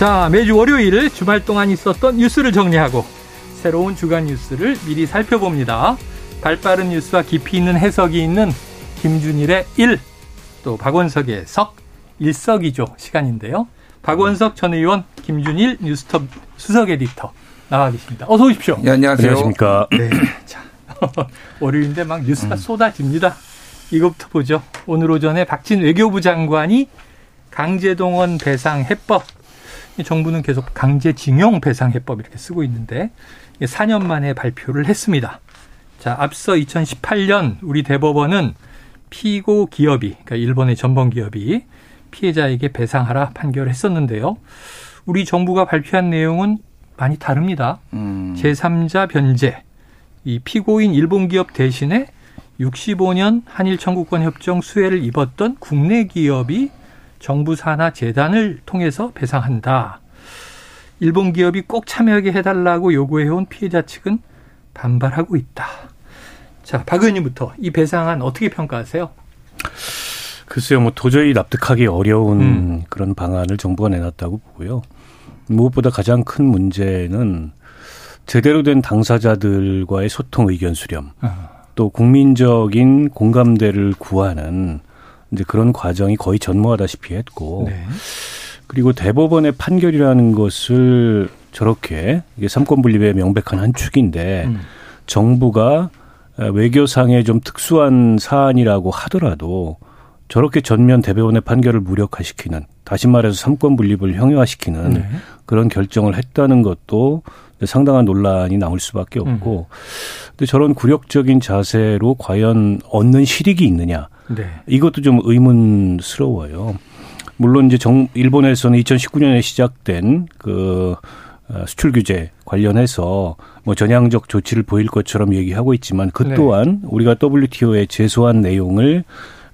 자, 매주 월요일 주말 동안 있었던 뉴스를 정리하고 새로운 주간 뉴스를 미리 살펴봅니다. 발빠른 뉴스와 깊이 있는 해석이 있는 김준일의 일, 또 박원석의 석, 일석이조 시간인데요. 박원석 전 의원, 김준일 뉴스톱 수석 에디터 나와 계십니다. 어서 오십시오. 네, 안녕하세요. 안녕하십니까. 네. 자, 월요일인데 막 뉴스가 쏟아집니다. 이것부터 보죠. 오늘 오전에 박진 외교부 장관이 강제동원 배상 해법 정부는 계속 강제징용 배상 해법 이렇게 쓰고 있는데 4년 만에 발표를 했습니다. 자, 앞서 2018년 우리 대법원은 피고 기업이 그러니까 일본의 전범 기업이 피해자에게 배상하라 판결했었는데요. 우리 정부가 발표한 내용은 많이 다릅니다. 음. 제3자 변제. 이 피고인 일본 기업 대신에 65년 한일 청구권 협정 수혜를 입었던 국내 기업이 정부 산하 재단을 통해서 배상한다. 일본 기업이 꼭 참여하게 해달라고 요구해온 피해자 측은 반발하고 있다. 자, 박 의원님부터 이 배상안 어떻게 평가하세요? 글쎄요, 뭐 도저히 납득하기 어려운 음. 그런 방안을 정부가 내놨다고 보고요. 무엇보다 가장 큰 문제는 제대로 된 당사자들과의 소통 의견 수렴, 아, 또 국민적인 공감대를 구하는 이제 그런 과정이 거의 전무하다시피 했고, 네. 그리고 대법원의 판결이라는 것을 저렇게 이게 삼권 분립의 명백한 한 축인데 음. 정부가 외교상의 좀 특수한 사안이라고 하더라도 저렇게 전면 대법원의 판결을 무력화시키는 다시 말해서 삼권 분립을 형용화시키는 네. 그런 결정을 했다는 것도 상당한 논란이 나올 수밖에 없고 근데 저런 굴욕적인 자세로 과연 얻는 실익이 있느냐 네. 이것도 좀 의문스러워요. 물론 이제 정 일본에서는 2019년에 시작된 그 어, 수출 규제 관련해서 뭐 전향적 조치를 보일 것처럼 얘기하고 있지만 그 네. 또한 우리가 WTO에 제소한 내용을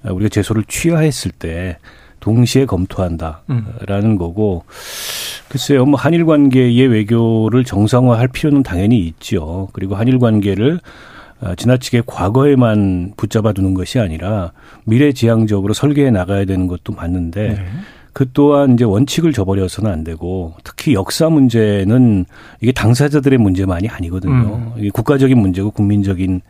어, 우리가 제소를 취하했을 때 동시에 검토한다라는 음. 거고 글쎄요 뭐 한일 관계의 외교를 정상화할 필요는 당연히 있죠. 그리고 한일 관계를 어, 지나치게 과거에만 붙잡아 두는 것이 아니라 미래지향적으로 설계해 나가야 되는 것도 맞는데 네. 그 또한 이제 원칙을 저버려서는 안 되고 특히 역사 문제는 이게 당사자들의 문제만이 아니거든요. 음. 이게 국가적인 문제고 국민적인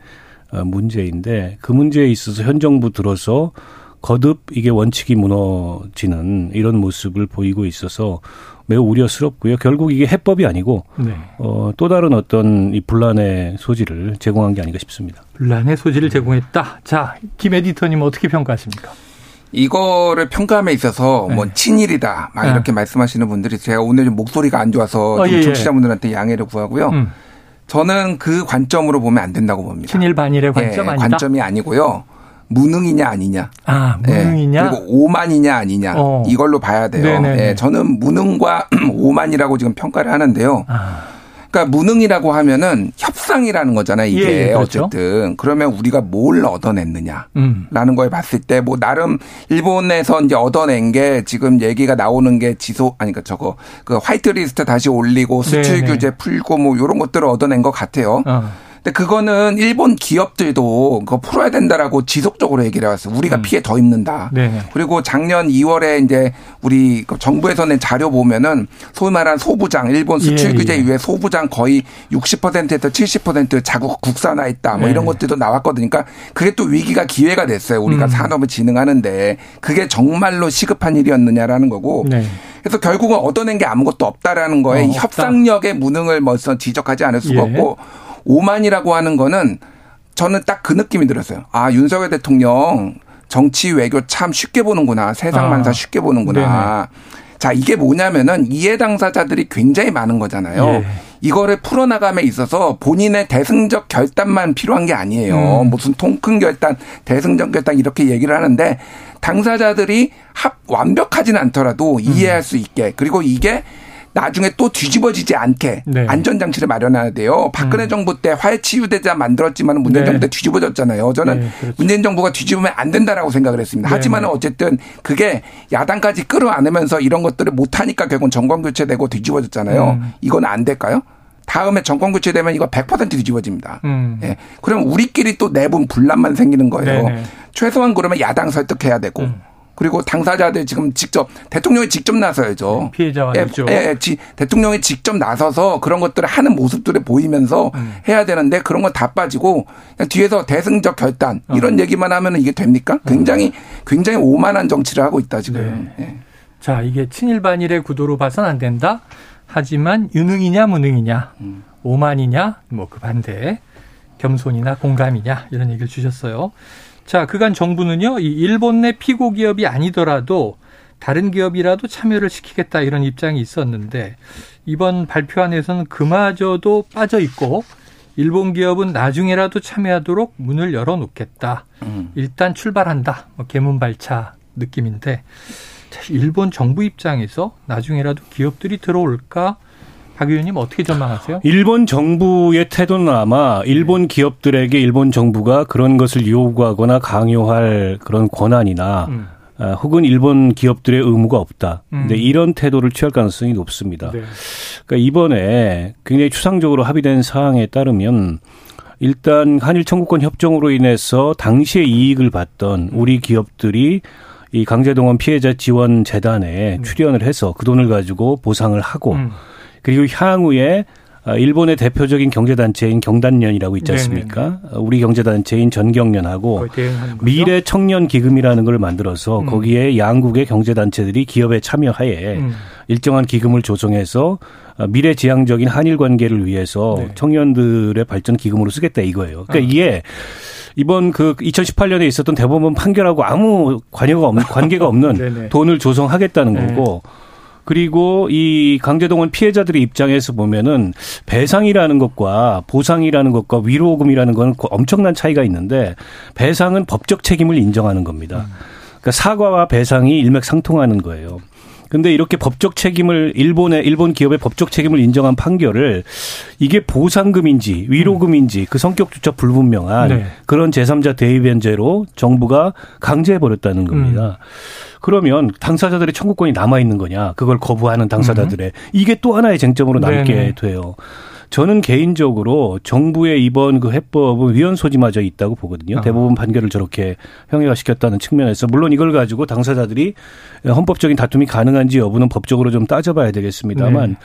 어, 문제인데 그 문제에 있어서 현 정부 들어서 거듭 이게 원칙이 무너지는 이런 모습을 보이고 있어서 매우 우려스럽고요. 결국 이게 해법이 아니고 네. 어, 또 다른 어떤 이 분란의 소지를 제공한 게 아닌가 싶습니다. 분란의 소지를 제공했다. 자, 김 에디터님 어떻게 평가하십니까? 이거를 평가함에 있어서 뭐 네. 친일이다 막 네. 이렇게 말씀하시는 분들이 제가 오늘 좀 목소리가 안 좋아서 어, 좀 예, 예. 청취자분들한테 양해를 구하고요. 음, 저는 그 관점으로 보면 안 된다고 봅니다. 친일 반일의 예, 관점 아니다. 관점이 아니고요. 무능이냐 아니냐. 아, 예, 무능이냐? 그리고 오만이냐 아니냐. 어. 이걸로 봐야 돼요. 네네네. 예, 저는 무능과 오만이라고 지금 평가를 하는데요. 아, 그러니까 무능이라고 하면은 협상이라는 거잖아요. 이게 예, 예, 그렇죠. 어쨌든 그러면 우리가 뭘 얻어냈느냐. 음. 라는 거에 봤을 때 뭐 나름 일본에서 이제 얻어낸 게 지금 얘기가 나오는 게 지소 아니 그 저거 그 화이트 리스트 다시 올리고 수출 네네. 규제 풀고 뭐 요런 것들을 얻어낸 것 같아요. 어. 근데 그거는 일본 기업들도 그거 풀어야 된다라고 지속적으로 얘기를 해왔어요. 우리가 피해 더 입는다. 음. 네. 그리고 작년 2월에 이제 우리 그 정부에서 낸 자료 보면은 소위 말하는 소부장, 일본 수출 예, 규제 예. 이후에 소부장 거의 60%에서 70% 자국 국산화했다. 뭐 네. 이런 것들도 나왔거든요. 그러니까 그게 또 위기가 기회가 됐어요. 우리가 음. 산업을 진흥하는데 그게 정말로 시급한 일이었느냐라는 거고. 네. 그래서 결국은 얻어낸 게 아무것도 없다라는 거에 어. 협상력의 무능을 먼저 지적하지 않을 수가 예. 없고 오만이라고 하는 거는 저는 딱 그 느낌이 들었어요. 아 윤석열 대통령 정치 외교 참 쉽게 보는구나. 세상 아. 만사 쉽게 보는구나. 자, 이게 뭐냐면은 이해 당사자들이 굉장히 많은 거잖아요. 예. 이거를 풀어나감에 있어서 본인의 대승적 결단만 필요한 게 아니에요. 음. 무슨 통큰 결단, 대승적 결단 이렇게 얘기를 하는데 당사자들이 합 완벽하지는 않더라도 음. 이해할 수 있게 그리고 이게 나중에 또 뒤집어지지 않게 네. 안전장치를 마련해야 돼요. 박근혜 정부 때 화해치유대자 만들었지만 문재인 네. 정부 때 뒤집어졌잖아요. 저는 네, 그렇죠. 문재인 정부가 뒤집으면 안 된다라고 생각을 했습니다. 네, 하지만 네. 어쨌든 그게 야당까지 끌어안으면서 이런 것들을 못하니까 결국은 정권 교체되고 뒤집어졌잖아요. 음. 이건 안 될까요? 다음에 정권 교체되면 이거 100% 뒤집어집니다. 음. 예. 그럼 우리끼리 또 내분 분란만 생기는 거예요. 네네. 최소한 그러면 야당 설득해야 되고 음. 그리고 당사자들 지금 직접 대통령이 직접 나서야죠. 피해자와 예, 유족. 예, 예. 지- 대통령이 직접 나서서 그런 것들을 하는 모습들을 보이면서 음. 해야 되는데 그런 건 다 빠지고 그냥 뒤에서 대승적 결단 어. 이런 얘기만 하면 이게 됩니까? 굉장히 굉장히 오만한 정치를 하고 있다 지금. 네. 예. 자, 이게 친일 반일의 구도로 봐선 안 된다. 하지만 유능이냐 무능이냐, 음. 오만이냐, 뭐 그 반대, 겸손이나 공감이냐 이런 얘기를 주셨어요. 자, 그간 정부는요, 이 일본 내 피고 기업이 아니더라도 다른 기업이라도 참여를 시키겠다 이런 입장이 있었는데 이번 발표안에서는 그마저도 빠져 있고 일본 기업은 나중에라도 참여하도록 문을 열어놓겠다. 음. 일단 출발한다. 뭐 개문발차 느낌인데 자, 일본 정부 입장에서 나중에라도 기업들이 들어올까? 박 의원님 어떻게 전망하세요? 일본 정부의 태도는 아마 일본 기업들에게 일본 정부가 그런 것을 요구하거나 강요할 그런 권한이나 음. 아, 혹은 일본 기업들의 의무가 없다. 근데 음. 이런 태도를 취할 가능성이 높습니다. 네. 그러니까 이번에 굉장히 추상적으로 합의된 사항에 따르면 일단 한일 청구권 협정으로 인해서 당시에 이익을 봤던 우리 기업들이 이 강제동원 피해자 지원 재단에 출연을 해서 그 돈을 가지고 보상을 하고 음. 그리고 향후에 아, 일본의 대표적인 경제단체인 경단련이라고 있지 않습니까? 우리 경제단체인 전경련하고. 미래 청년 기금이라는 걸 만들어서 음. 거기에 양국의 경제단체들이 기업에 참여하에 음. 일정한 기금을 조성해서 아, 미래 지향적인 한일 관계를 위해서 네. 청년들의 발전 기금으로 쓰겠다 이거예요. 그러니까 아. 이게 이번 그 2018년에 있었던 대법원 판결하고 아무 관여가 없는 관계가 없는 네네. 돈을 조성하겠다는 네. 거고 그리고 이 강제동원 피해자들의 입장에서 보면은 배상이라는 것과 보상이라는 것과 위로금이라는 건 엄청난 차이가 있는데 배상은 법적 책임을 인정하는 겁니다. 그러니까 사과와 배상이 일맥상통하는 거예요. 근데 이렇게 법적 책임을 일본의 일본 기업의 법적 책임을 인정한 판결을 이게 보상금인지 위로금인지 그 성격조차 불분명한 네. 그런 제3자 대의변제로 정부가 강제해 버렸다는 겁니다. 그러면 당사자들의 청구권이 남아 있는 거냐? 그걸 거부하는 당사자들의 이게 또 하나의 쟁점으로 남게 네네. 돼요. 저는 개인적으로 정부의 이번 그 해법은 위헌 소지마저 있다고 보거든요. 아. 대법원 판결을 저렇게 형해화 시켰다는 측면에서 물론 이걸 가지고 당사자들이 헌법적인 다툼이 가능한지 여부는 법적으로 좀 따져봐야 되겠습니다만 네.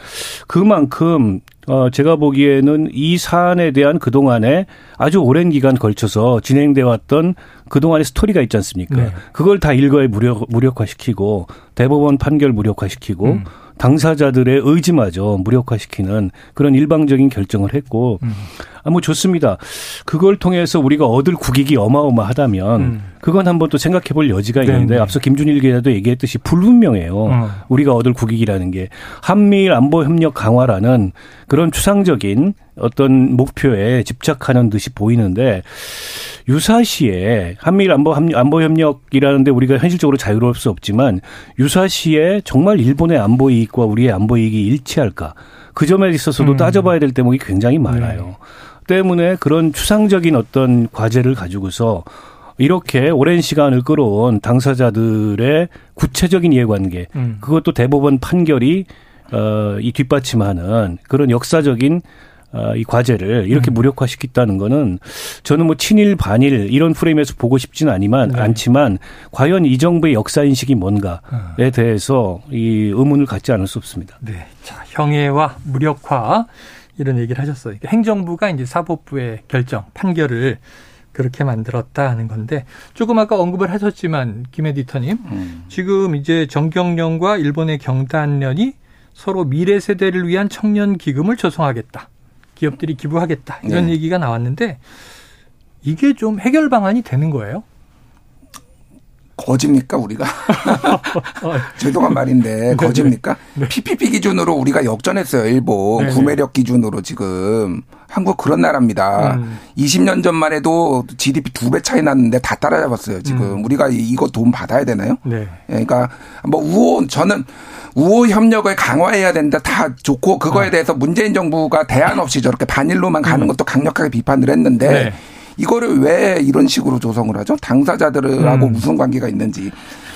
그만큼 어 제가 보기에는 이 사안에 대한 그동안에 아주 오랜 기간 걸쳐서 진행돼 왔던 그동안의 스토리가 있지 않습니까? 네. 그걸 다 일거에 무력, 무력화시키고 대법원 판결 무력화시키고 음. 당사자들의 의지마저 무력화시키는 그런 일방적인 결정을 했고 음. 아 뭐 좋습니다. 그걸 통해서 우리가 얻을 국익이 어마어마하다면 음. 그건 한번 또 생각해 볼 여지가 있는데. 앞서 김준일 기자도 얘기했듯이 불분명해요. 어. 우리가 얻을 국익이라는 게 한미일 안보 협력 강화라는 그런 추상적인 어떤 목표에 집착하는 듯이 보이는데 유사시에 한미일 안보 합- 안보 협력이라는데 우리가 현실적으로 자유로울 수 없지만 유사시에 정말 일본의 안보 이익과 우리의 안보 이익이 일치할까? 그 점에 있어서도 음. 따져봐야 될 대목이 굉장히 많아요. 때문에 그런 추상적인 어떤 과제를 가지고서 이렇게 오랜 시간을 끌어온 당사자들의 구체적인 이해관계, 음. 그것도 대법원 판결이 어, 이 뒷받침하는 그런 역사적인 어, 이 과제를 이렇게 음. 무력화시켰다는 거는 저는 뭐 친일 반일 이런 프레임에서 보고 싶지는 아니만 네. 않지만 과연 이 정부의 역사 인식이 뭔가에 어. 대해서 이 의문을 갖지 않을 수 없습니다. 네. 자, 형해와 무력화 이런 얘기를 하셨어요. 그러니까 행정부가 이제 사법부의 결정, 판결을 그렇게 만들었다 하는 건데 조금 아까 언급을 하셨지만 김 에디터님 음. 지금 이제 정경련과 일본의 경단련이 서로 미래 세대를 위한 청년 기금을 조성하겠다. 기업들이 기부하겠다. 이런 네. 얘기가 나왔는데 이게 좀 해결 방안이 되는 거예요? 거짓입니까 우리가 어, 죄송한 말인데 거짓입니까? PPP 기준으로 우리가 역전했어요 일본 네네. 구매력 기준으로 지금 한국 그런 나라입니다. 음. 20년 전만 해도 GDP 두 배 차이 났는데 다 따라잡았어요 지금 우리가 이- 이거 돈 받아야 되나요? 네. 예, 그러니까 뭐 우호 저는 우호 협력을 강화해야 된다 다 좋고 그거에 대해서 문재인 정부가 대안 없이 저렇게 반일로만 가는 것도 강력하게 비판을 했는데 네. 이거를 왜 이런 식으로 조성을 하죠? 당사자들하고 음. 무슨 관계가 있는지.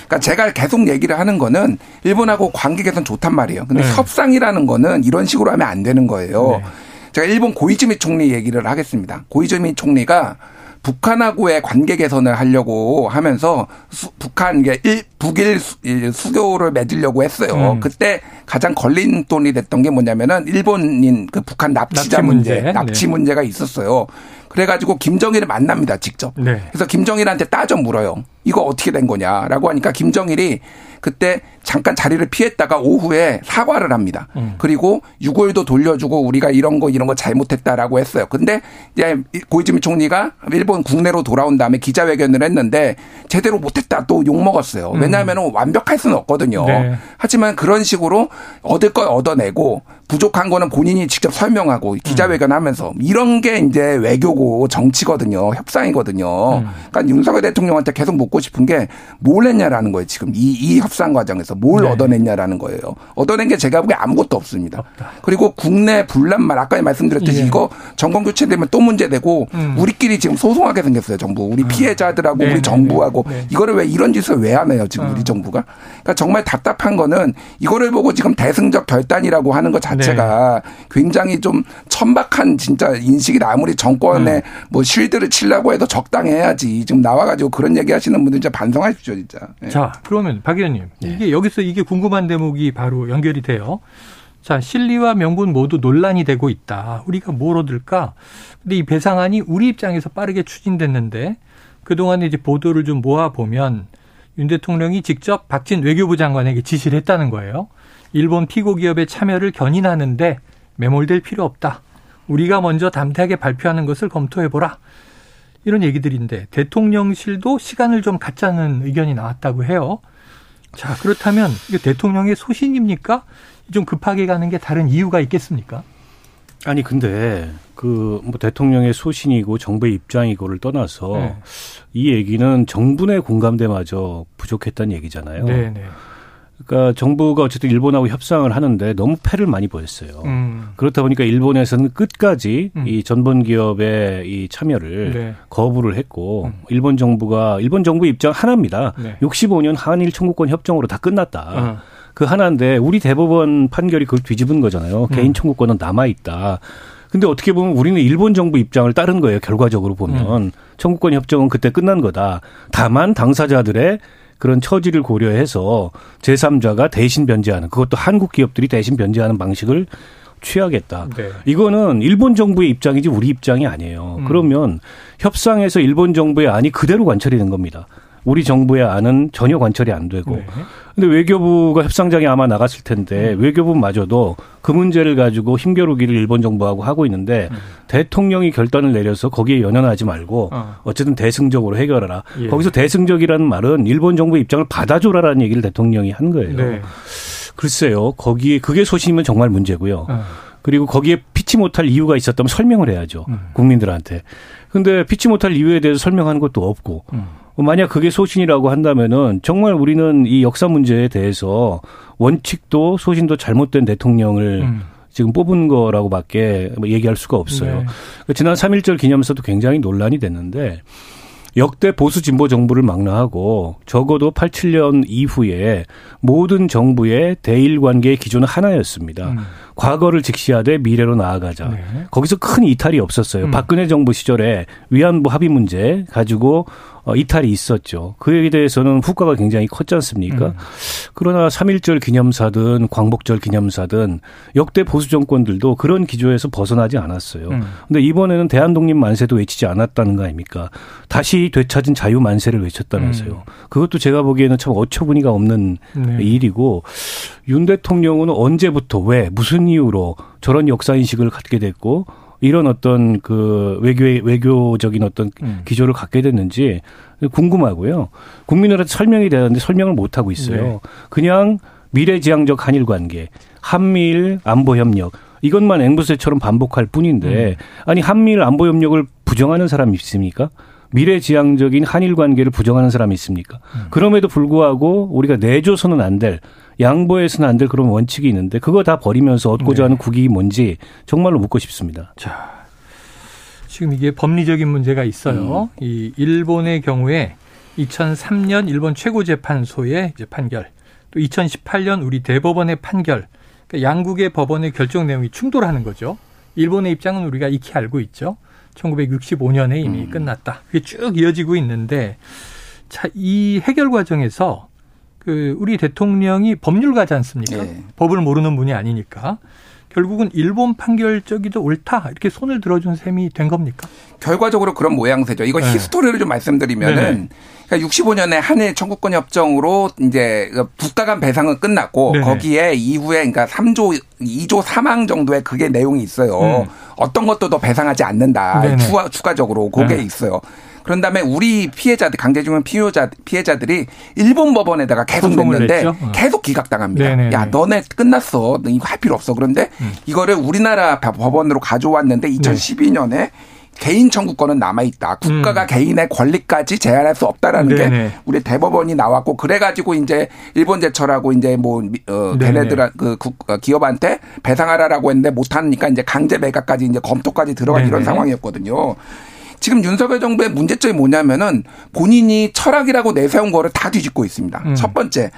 그러니까 제가 계속 얘기를 하는 거는 일본하고 관계 개선 좋단 말이에요. 근데 네. 협상이라는 거는 이런 식으로 하면 안 되는 거예요. 네. 제가 일본 고이즈미 총리 얘기를 하겠습니다. 고이즈미 총리가 북한하고의 관계 개선을 하려고 하면서 수- 북한 이게 일 북일 수- 일 수교를 맺으려고 했어요. 음. 그때 가장 걸림돌이 됐던 게 뭐냐면은 일본인 그 북한 납치자 납치 문제. 문제, 납치 네. 문제가 있었어요. 그래가지고 김정일을 만납니다, 직접. 네. 그래서 김정일한테 따져 물어요. 이거 어떻게 된 거냐라고 하니까 김정일이 그때 잠깐 자리를 피했다가 오후에 사과를 합니다. 음. 그리고 6월도 돌려주고 우리가 이런 거 이런 거 잘못했다라고 했어요. 근데 이제 고이즈미 총리가 일본 국내로 돌아온 다음에 기자회견을 했는데 제대로 못했다 또 욕 먹었어요. 왜냐하면 완벽할 수는 없거든요. 음. 네. 하지만 그런 식으로 얻을 걸 얻어내고 부족한 거는 본인이 직접 설명하고 기자회견 하면서 이런 게 이제 외교고 정치거든요. 협상이거든요. 음. 그러니까 윤석열 대통령한테 계속 묻고 싶은 게 뭘 했냐라는 거예요. 지금 이, 이 협상 과정에서 뭘 네. 얻어냈냐라는 거예요. 얻어낸 게 제가 보기에 아무것도 없습니다. 그리고 국내 분란만 아까 말씀드렸듯이 예. 이거 정권 교체되면 또 문제되고 음. 우리끼리 지금 소송하게 생겼어요. 정부. 우리 피해자들하고 네, 우리 네, 정부하고 네. 네. 이거를 왜 이런 짓을 왜 하네요. 어. 지금 우리 정부가. 그러니까 정말 답답한 거는 이거를 보고 지금 대승적 결단이라고 하는 것 자체 가 네. 굉장히 좀 천박한 진짜 인식이다. 아무리 정권에 음. 뭐 쉴드를 치려고 해도 적당해야지. 지금 나와가지고 그런 얘기 하시는 분들 진짜 반성하십시오, 진짜. 예. 자, 그러면 박 의원님, 네. 이게 여기서 이게 궁금한 대목이 바로 연결이 돼요. 자, 실리와 명분 모두 논란이 되고 있다. 우리가 뭘 얻을까? 근데 이 배상안이 우리 입장에서 빠르게 추진됐는데 그동안에 이제 보도를 좀 모아 보면 윤 대통령이 직접 박진 외교부 장관에게 지시를 했다는 거예요. 일본 피고 기업의 참여를 견인하는데 매몰될 필요 없다. 우리가 먼저 담대하게 발표하는 것을 검토해 보라. 이런 얘기들인데 대통령실도 시간을 좀 갖자는 의견이 나왔다고 해요. 자, 그렇다면 이게 대통령의 소신입니까? 좀 급하게 가는 게 다른 이유가 있겠습니까? 아니 근데 그 뭐 대통령의 소신이고 정부의 입장이고를 떠나서 네. 이 얘기는 정부의 공감대마저 부족했다는 얘기잖아요. 네, 네. 그러니까 정부가 어쨌든 일본하고 협상을 하는데 너무 패를 많이 보였어요. 음. 그렇다 보니까 일본에서는 끝까지 음. 이 전범 기업의 이 참여를 네. 거부를 했고 음. 일본 정부가 일본 정부 입장 하나입니다. 네. 65년 한일 청구권 협정으로 다 끝났다. 어. 그 하나인데 우리 대법원 판결이 그걸 뒤집은 거잖아요. 음. 개인 청구권은 남아 있다. 근데 어떻게 보면 우리는 일본 정부 입장을 따른 거예요. 결과적으로 보면 음. 청구권 협정은 그때 끝난 거다. 다만 당사자들의 그런 처지를 고려해서 제3자가 대신 변제하는 그것도 한국 기업들이 대신 변제하는 방식을 취하겠다. 네. 이거는 일본 정부의 입장이지 우리 입장이 아니에요. 음. 그러면 협상에서 일본 정부의 안이 그대로 관철이 된 겁니다. 우리 정부의 안은 전혀 관철이 안 되고. 네. 근데 외교부가 협상장에 아마 나갔을 텐데 외교부마저도 그 문제를 가지고 힘겨루기를 일본 정부하고 하고 있는데 대통령이 결단을 내려서 거기에 연연하지 말고 어. 어쨌든 대승적으로 해결하라. 예. 거기서 대승적이라는 말은 일본 정부 입장을 받아줘라라는 얘기를 대통령이 한 거예요. 네. 글쎄요. 거기에 그게 소신이면 정말 문제고요. 어. 그리고 거기에 피치 못할 이유가 있었다면 설명을 해야죠. 음. 국민들한테. 근데 피치 못할 이유에 대해서 설명하는 것도 없고. 음. 만약 그게 소신이라고 한다면은 정말 우리는 이 역사 문제에 대해서 원칙도 소신도 잘못된 대통령을 음. 지금 뽑은 거라고밖에 뭐 얘기할 수가 없어요. 네. 그 지난 3.1절 기념사도 굉장히 논란이 됐는데 역대 보수 진보 정부를 망라하고 적어도 87년 이후에 모든 정부의 대일 관계의 기조는 하나였습니다. 음. 과거를 직시하되 미래로 나아가자. 네. 거기서 큰 이탈이 없었어요. 음. 박근혜 정부 시절에 위안부 합의 문제 가지고 어, 이탈이 있었죠. 그에 대해서는 후과가 굉장히 컸지 않습니까? 음. 그러나 3.1절 기념사든 광복절 기념사든 역대 보수 정권들도 그런 기조에서 벗어나지 않았어요. 음. 근데 이번에는 대한독립 만세도 외치지 않았다는 거 아닙니까? 다시 되찾은 자유 만세를 외쳤다면서요. 음. 그것도 제가 보기에는 참 어처구니가 없는 네. 일이고 윤 대통령은 언제부터 왜 무슨 이유로 저런 역사 인식을 갖게 됐고 이런 어떤 그 외교의 외교적인 어떤 음. 기조를 갖게 됐는지 궁금하고요. 국민들한테 설명이 되는데 설명을 못 하고 있어요. 네. 그냥 미래지향적 한일 관계, 한미일 안보 협력 이것만 앵무새처럼 반복할 뿐인데 음. 아니 한미일 안보 협력을 부정하는 사람이 있습니까? 미래지향적인 한일 관계를 부정하는 사람이 있습니까? 음. 그럼에도 불구하고 우리가 내줘서는 안 될 양보해서는 안 될 그런 원칙이 있는데 그거 다 버리면서 얻고자 네. 하는 국익이 뭔지 정말로 묻고 싶습니다. 자, 지금 이게 법리적인 문제가 있어요. 이 일본의 경우에 2003년 일본 최고재판소의 이제 판결, 또 2018년 우리 대법원의 판결, 그러니까 양국의 법원의 결정 내용이 충돌하는 거죠. 일본의 입장은 우리가 익히 알고 있죠. 1965년에 이미 음. 끝났다. 그게 쭉 이어지고 있는데, 자, 이 해결 과정에서 그 우리 대통령이 법률가지 않습니까? 예. 법을 모르는 분이 아니니까. 결국은 일본 판결적이 더 옳다 이렇게 손을 들어준 셈이 된 겁니까? 결과적으로 그런 모양새죠. 이거 네. 히스토리를 좀 말씀드리면은 그러니까 65년에 한일 청구권 협정으로 이제 그 국가 간 배상은 끝났고 네네. 거기에 이후에 그러니까 3조 2조 3항 정도의 그게 내용이 있어요. 음. 어떤 것도 더 배상하지 않는다. 추가 추가적으로 그게 네. 있어요. 그런 다음에 우리 피해자들 강제징용 피해자 피해자들이 일본 법원에다가 계속 냈는데? 어. 계속 기각당합니다. 네네네. 음. 야 너네 끝났어. 너 이거 할 필요 없어. 그런데 이거를 우리나라 법원으로 가져왔는데 네. 2012년에 개인 청구권은 남아 있다. 국가가 음. 개인의 권리까지 제한할 수 없다라는 네네. 게 우리 대법원이 나왔고 그래가지고 이제 일본 제철하고 이제 뭐 미- 어. 걔네들 그 국- 어, 기업한테 배상하라라고 했는데 못하니까 이제 강제 매각까지 이제 검토까지 들어간 네네. 이런 상황이었거든요. 지금 윤석열 정부의 문제점이 뭐냐면은 본인이 철학이라고 내세운 거를 다 뒤집고 있습니다. 음. 첫 번째.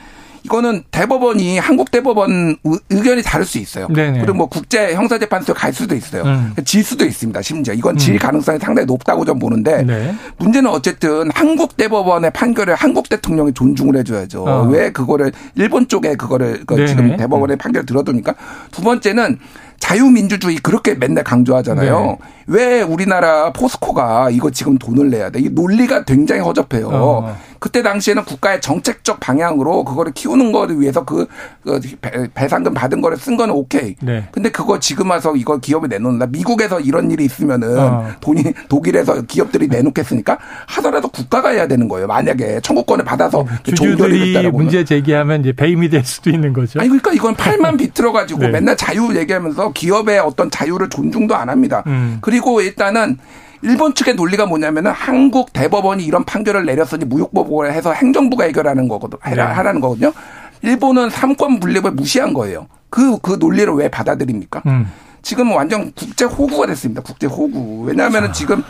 이거는 대법원이 한국 대법원 의- 의견이 다를 수 있어요. 네네. 그리고 뭐 국제 형사재판소에 갈 수도 있어요. 음. 질 수도 있습니다. 심지어 이건 질 음. 가능성이 상당히 높다고 좀 보는데 네. 문제는 어쨌든 한국 대법원의 판결을 한국 대통령이 존중을 해줘야죠. 어. 왜 그거를 일본 쪽에 그거를 그. 지금 대법원의 판결 들어두니까 두 번째는 자유민주주의 그렇게 맨날 강조하잖아요. 네. 왜 우리나라 포스코가 이거 지금 돈을 내야 돼? 이 논리가 굉장히 허접해요. 어. 그때 당시에는 국가의 정책적 방향으로 그거를 키우는 거를 위해서 그, 그 배- 배상금 받은 거를 쓴 거는 오케이. 네. 근데 그거 지금 와서 이거 기업에 내놓는다. 미국에서 이런 일이 있으면은 어. 돈이 독일에서 기업들이 내놓겠으니까 하더라도 국가가 해야 되는 거예요. 만약에 청구권을 받아서 그 종결이 주주들이. 문제 제기하면 이제 배임이 될 수도 있는 거죠. 아니 그러니까 이건 팔만 비틀어 가지고 네. 맨날 자유 얘기하면서 기업의 어떤 자유를 존중도 안 합니다. 음. 그리고 일단은 일본 측의 논리가 뭐냐면은 한국 대법원이 이런 판결을 내렸으니 무효법을 해서 행정부가 해결하는 거거든. 네. 하라는 거거든요. 일본은 삼권 분립을 무시한 거예요. 그, 그 논리를 왜 받아들입니까? 음. 지금 완전 국제 호구가 됐습니다. 국제 호구. 왜냐하면은 지금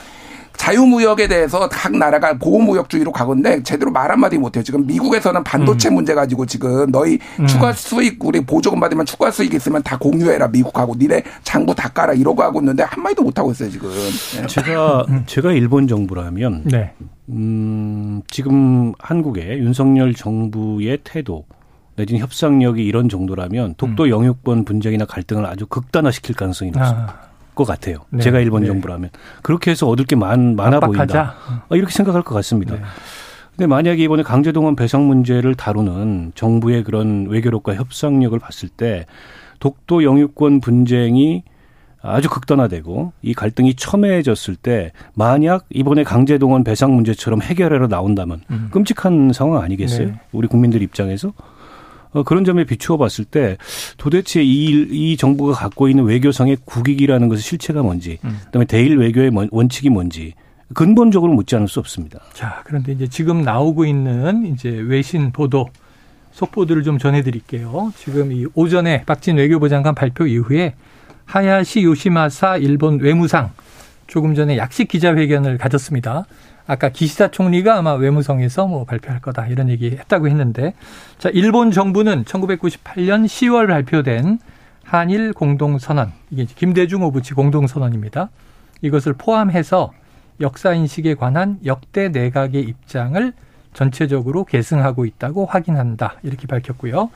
자유무역에 대해서 각 나라가 보호무역주의로 가건데 제대로 말 한마디 못해요. 지금 미국에서는 반도체 문제 가지고 지금 너희 추가 수익 우리 보조금 받으면 추가 수익 있으면 다 공유해라 미국하고 니네 장부 다 깔아 이러고 하고 있는데 한마디도 못하고 있어요 지금. 네. 제가 제가 일본 정부라면 네. 음, 지금 한국의 윤석열 정부의 태도 내지는 협상력이 이런 정도라면 독도 영유권 분쟁이나 갈등을 아주 극단화시킬 가능성이 높을 아, 것 같아요. 네. 제가 일본 네. 정부라면 그렇게 해서 얻을 게 많, 많아 보인다. 압박하자. 어, 이렇게 생각할 것 같습니다. 네. 근데 만약에 이번에 강제동원 배상 문제를 다루는 정부의 그런 외교력과 협상력을 봤을 때 독도 영유권 분쟁이 아주 극단화되고 이 갈등이 첨예해졌을 때 만약 이번에 강제동원 배상 문제처럼 해결하러 나온다면 음. 끔찍한 상황 아니겠어요? 네. 우리 국민들 입장에서 어, 그런 점에 비추어 봤을 때 도대체 이, 이 정부가 갖고 있는 외교상의 국익이라는 것의 실체가 뭔지, 음. 그다음에 대일 외교의 뭔- 원칙이 뭔지 근본적으로 묻지 않을 수 없습니다. 자, 그런데 이제 지금 나오고 있는 이제 외신 보도 속보들을 좀 전해드릴게요. 지금 이 오전에 박진 외교부 장관 발표 이후에 하야시 요시마사 일본 외무상 조금 전에 약식 기자회견을 가졌습니다. 아까 기시다 총리가 아마 외무성에서 뭐 발표할 거다 이런 얘기 했다고 했는데 자, 일본 정부는 1998년 10월 발표된 한일 공동선언 이게 김대중 오부치 공동선언입니다. 이것을 포함해서 역사인식에 관한 역대 내각의 입장을 전체적으로 계승하고 있다고 확인한다. 이렇게 밝혔고요.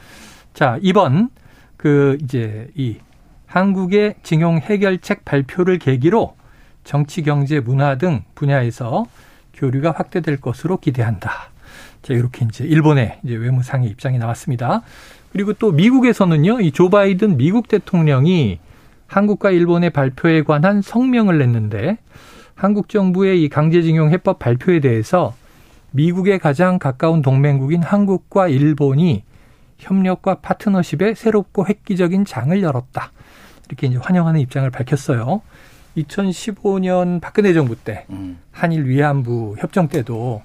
자, 이번 그 이제 이 한국의 징용 해결책 발표를 계기로 정치, 경제, 문화 등 분야에서 교류가 확대될 것으로 기대한다. 자, 이렇게 이제 일본의 이제 외무상의 입장이 나왔습니다. 그리고 또 미국에서는요, 이 조 바이든 미국 대통령이 한국과 일본의 발표에 관한 성명을 냈는데 한국 정부의 이 강제징용 해법 발표에 대해서 미국의 가장 가까운 동맹국인 한국과 일본이 협력과 파트너십에 새롭고 획기적인 장을 열었다. 이렇게 이제 환영하는 입장을 밝혔어요. 2015년 박근혜 정부 때 음. 한일 위안부 협정 때도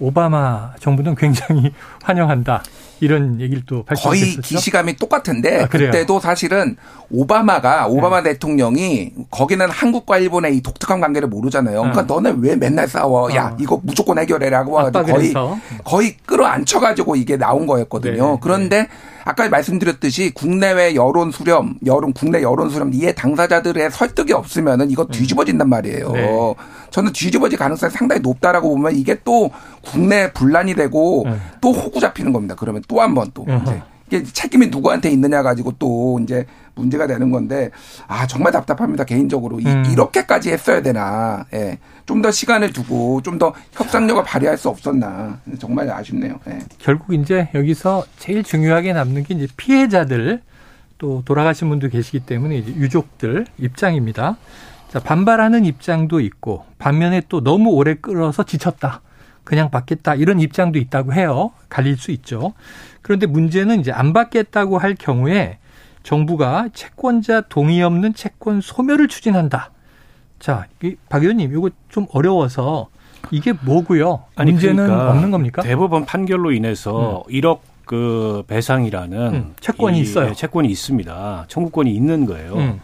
오바마 정부는 굉장히 환영한다. 이런 얘기를 또 거의 밝혔었죠. 기시감이 똑같은데 아? 그때도 사실은 오바마가 오바마 대통령이 거기는 한국과 일본의 이 독특한 관계를 모르잖아요. 그러니까 어. 너네 왜 맨날 싸워? 야 어. 이거 무조건 해결해라고 거의 해서. 거의 끌어안혀가지고 이게 나온 거였거든요. 네, 그런데 아까 말씀드렸듯이 국내외 여론 수렴, 여론 국내 여론 수렴 이에 당사자들의 설득이 없으면은 이거 뒤집어진단 말이에요. 음. 네. 저는 뒤집어질 가능성이 상당히 높다라고 보면 이게 또 국내 분란이 되고 네. 또 호구 잡히는 겁니다. 그러면 또 한 번 또. 이제 이게 책임이 누구한테 있느냐 가지고 또 이제 문제가 되는 건데 아 정말 답답합니다 개인적으로 이, 음. 이렇게까지 했어야 되나 예. 좀 더 시간을 두고 좀 더 협상력을 발휘할 수 없었나 정말 아쉽네요. 예. 결국 이제 여기서 제일 중요하게 남는 게 이제 피해자들 또 돌아가신 분도 계시기 때문에 이제 유족들 입장입니다. 자, 반발하는 입장도 있고 반면에 또 너무 오래 끌어서 지쳤다. 그냥 받겠다. 이런 입장도 있다고 해요. 갈릴 수 있죠. 그런데 문제는 이제 안 받겠다고 할 경우에 정부가 채권자 동의 없는 채권 소멸을 추진한다. 자, 이박 의원님, 이거 좀 어려워서 이게 뭐고요? 아니, 문제는 그러니까 없는 겁니까? 대법원 판결로 인해서 1억 그 배상이라는 음, 채권이 이- 있어요. 예, 채권이 있습니다. 청구권이 있는 거예요. 음.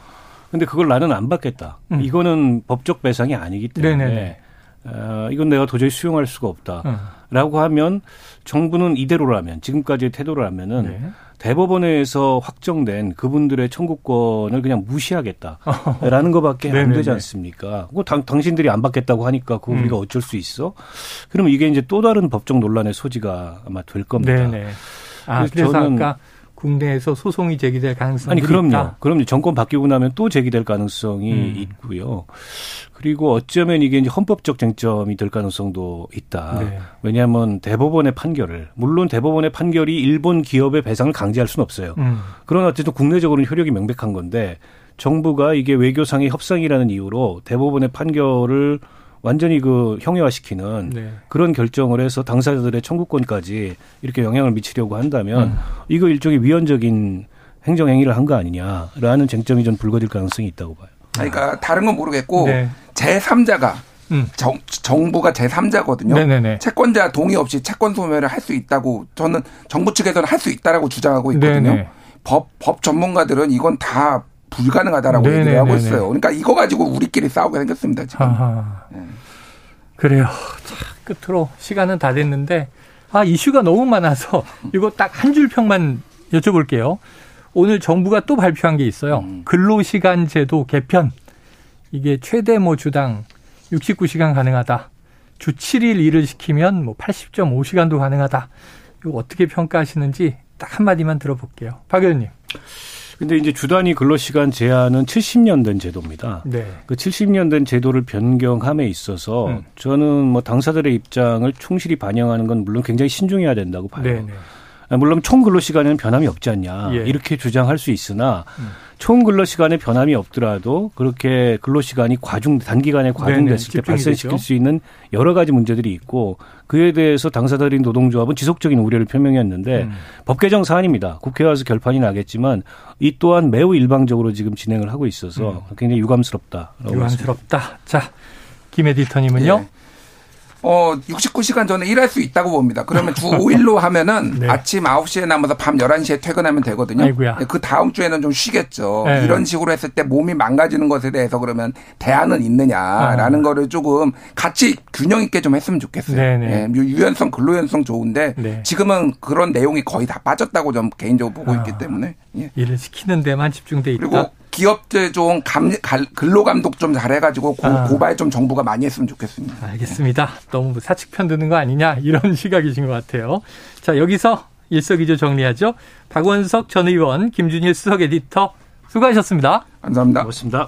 근데 그걸 나는 안 받겠다. 음. 이거는 법적 배상이 아니기 때문에 네네네. 어, 이건 내가 도저히 수용할 수가 없다. 어. 라고 하면 정부는 이대로라면 지금까지의 태도라면은 네. 대법원에서 확정된 그분들의 청구권을 그냥 무시하겠다라는 것밖에 안. 되지 않습니까? 그 당, 당신들이 안 받겠다고 하니까 그거 음. 우리가 어쩔 수 있어? 그러면 이게 이제 또 다른 법적 논란의 소지가 아마 될 겁니다. 네네. 아, 그래서 그래서 저는- 아까 국내에서 소송이 제기될 가능성이 아니 그럼요. 있다. 그럼요. 정권 바뀌고 나면 또 제기될 가능성이 음. 있고요. 그리고 어쩌면 이게 이제 헌법적 쟁점이 될 가능성도 있다. 네. 왜냐하면 대법원의 판결을 물론 대법원의 판결이 일본 기업의 배상을 강제할 수는 없어요. 음. 그러나 어쨌든 국내적으로는 효력이 명백한 건데 정부가 이게 외교상의 협상이라는 이유로 대법원의 판결을 완전히 그 형해화시키는 네. 그런 결정을 해서 당사자들의 청구권까지 이렇게 영향을 미치려고 한다면 음. 이거 일종의 위헌적인 행정 행위를 한 거 아니냐라는 쟁점이 좀 불거질 가능성이 있다고 봐요. 그러니까 다른 건 모르겠고 네. 제3자가 음. 정, 정부가 제3자거든요. 네네네. 채권자 동의 없이 채권 소멸을 할 수 있다고 저는 정부 측에서는 할 수 있다고 주장하고 있거든요. 네네. 법, 법 전문가들은 이건 다 불가능하다라고. 얘기를 하고 있어요. 그러니까 이거 가지고 우리끼리 싸우게 생겼습니다, 지금. 아하. 네. 그래요. 자, 끝으로 시간은 다 됐는데 아 이슈가 너무 많아서 이거 딱 한 줄 평만 여쭤볼게요. 오늘 정부가 또 발표한 게 있어요. 음. 근로시간 제도 개편. 이게 최대 뭐 주당 69시간 가능하다. 주 7일 일을 시키면 뭐 80.5시간도 가능하다. 이거 어떻게 평가하시는지 딱 한마디만 들어볼게요. 박 의원님. 근데 이제 주단위 근로시간 제한은 70년 된 제도입니다. 네. 그 70년 된 제도를 변경함에 있어서 음. 저는 뭐 당사들의 입장을 충실히 반영하는 건 물론 굉장히 신중해야 된다고 봐요. 네. 네. 아, 물론 총 근로 시간에는 변함이 없지 않냐 예. 이렇게 주장할 수 있으나 음. 총 근로 시간에 변함이 없더라도 그렇게 근로 시간이 과중 단기간에 네네, 과중됐을 때 집중이 발생시킬 되죠. 수 있는 여러 가지 문제들이 있고 그에 대해서 당사자들인 노동조합은 지속적인 우려를 표명했는데 음. 법 개정 사안입니다. 국회 와서 결판이 나겠지만 이 또한 매우 일방적으로 지금 진행을 하고 있어서 굉장히 유감스럽다. 유감스럽다. 자, 김 에디터님은요? 예. 어, 69시간 전에 일할 수 있다고 봅니다. 그러면 주 5일로 하면은 네. 아침 9시에 남아서 밤 11시에 퇴근하면 되거든요. 아이고야. 그 다음 주에는 좀 쉬겠죠. 네. 이런 식으로 했을 때 몸이 망가지는 것에 대해서 그러면 대안은 있느냐라는 아. 거를 조금 같이 균형 있게 좀 했으면 좋겠어요. 네네. 예, 유- 유연성, 근로연성 좋은데 네. 지금은 지금은 그런 내용이 거의 다 빠졌다고 좀 개인적으로 보고 아. 있기 때문에. 예. 일을 시키는 데만 집중돼 있다. 그리고 기업들 좀 감, 갈- 근로 감독 좀 잘해가지고 고, 아. 고발 좀 정부가 많이 했으면 좋겠습니다. 알겠습니다. 너무 뭐 사측 편 드는 거 아니냐 이런 시각이신 것 같아요. 자 여기서 일석이조 정리하죠. 박원석 전 의원, 김준일 수석 에디터 수고하셨습니다. 감사합니다. 고맙습니다.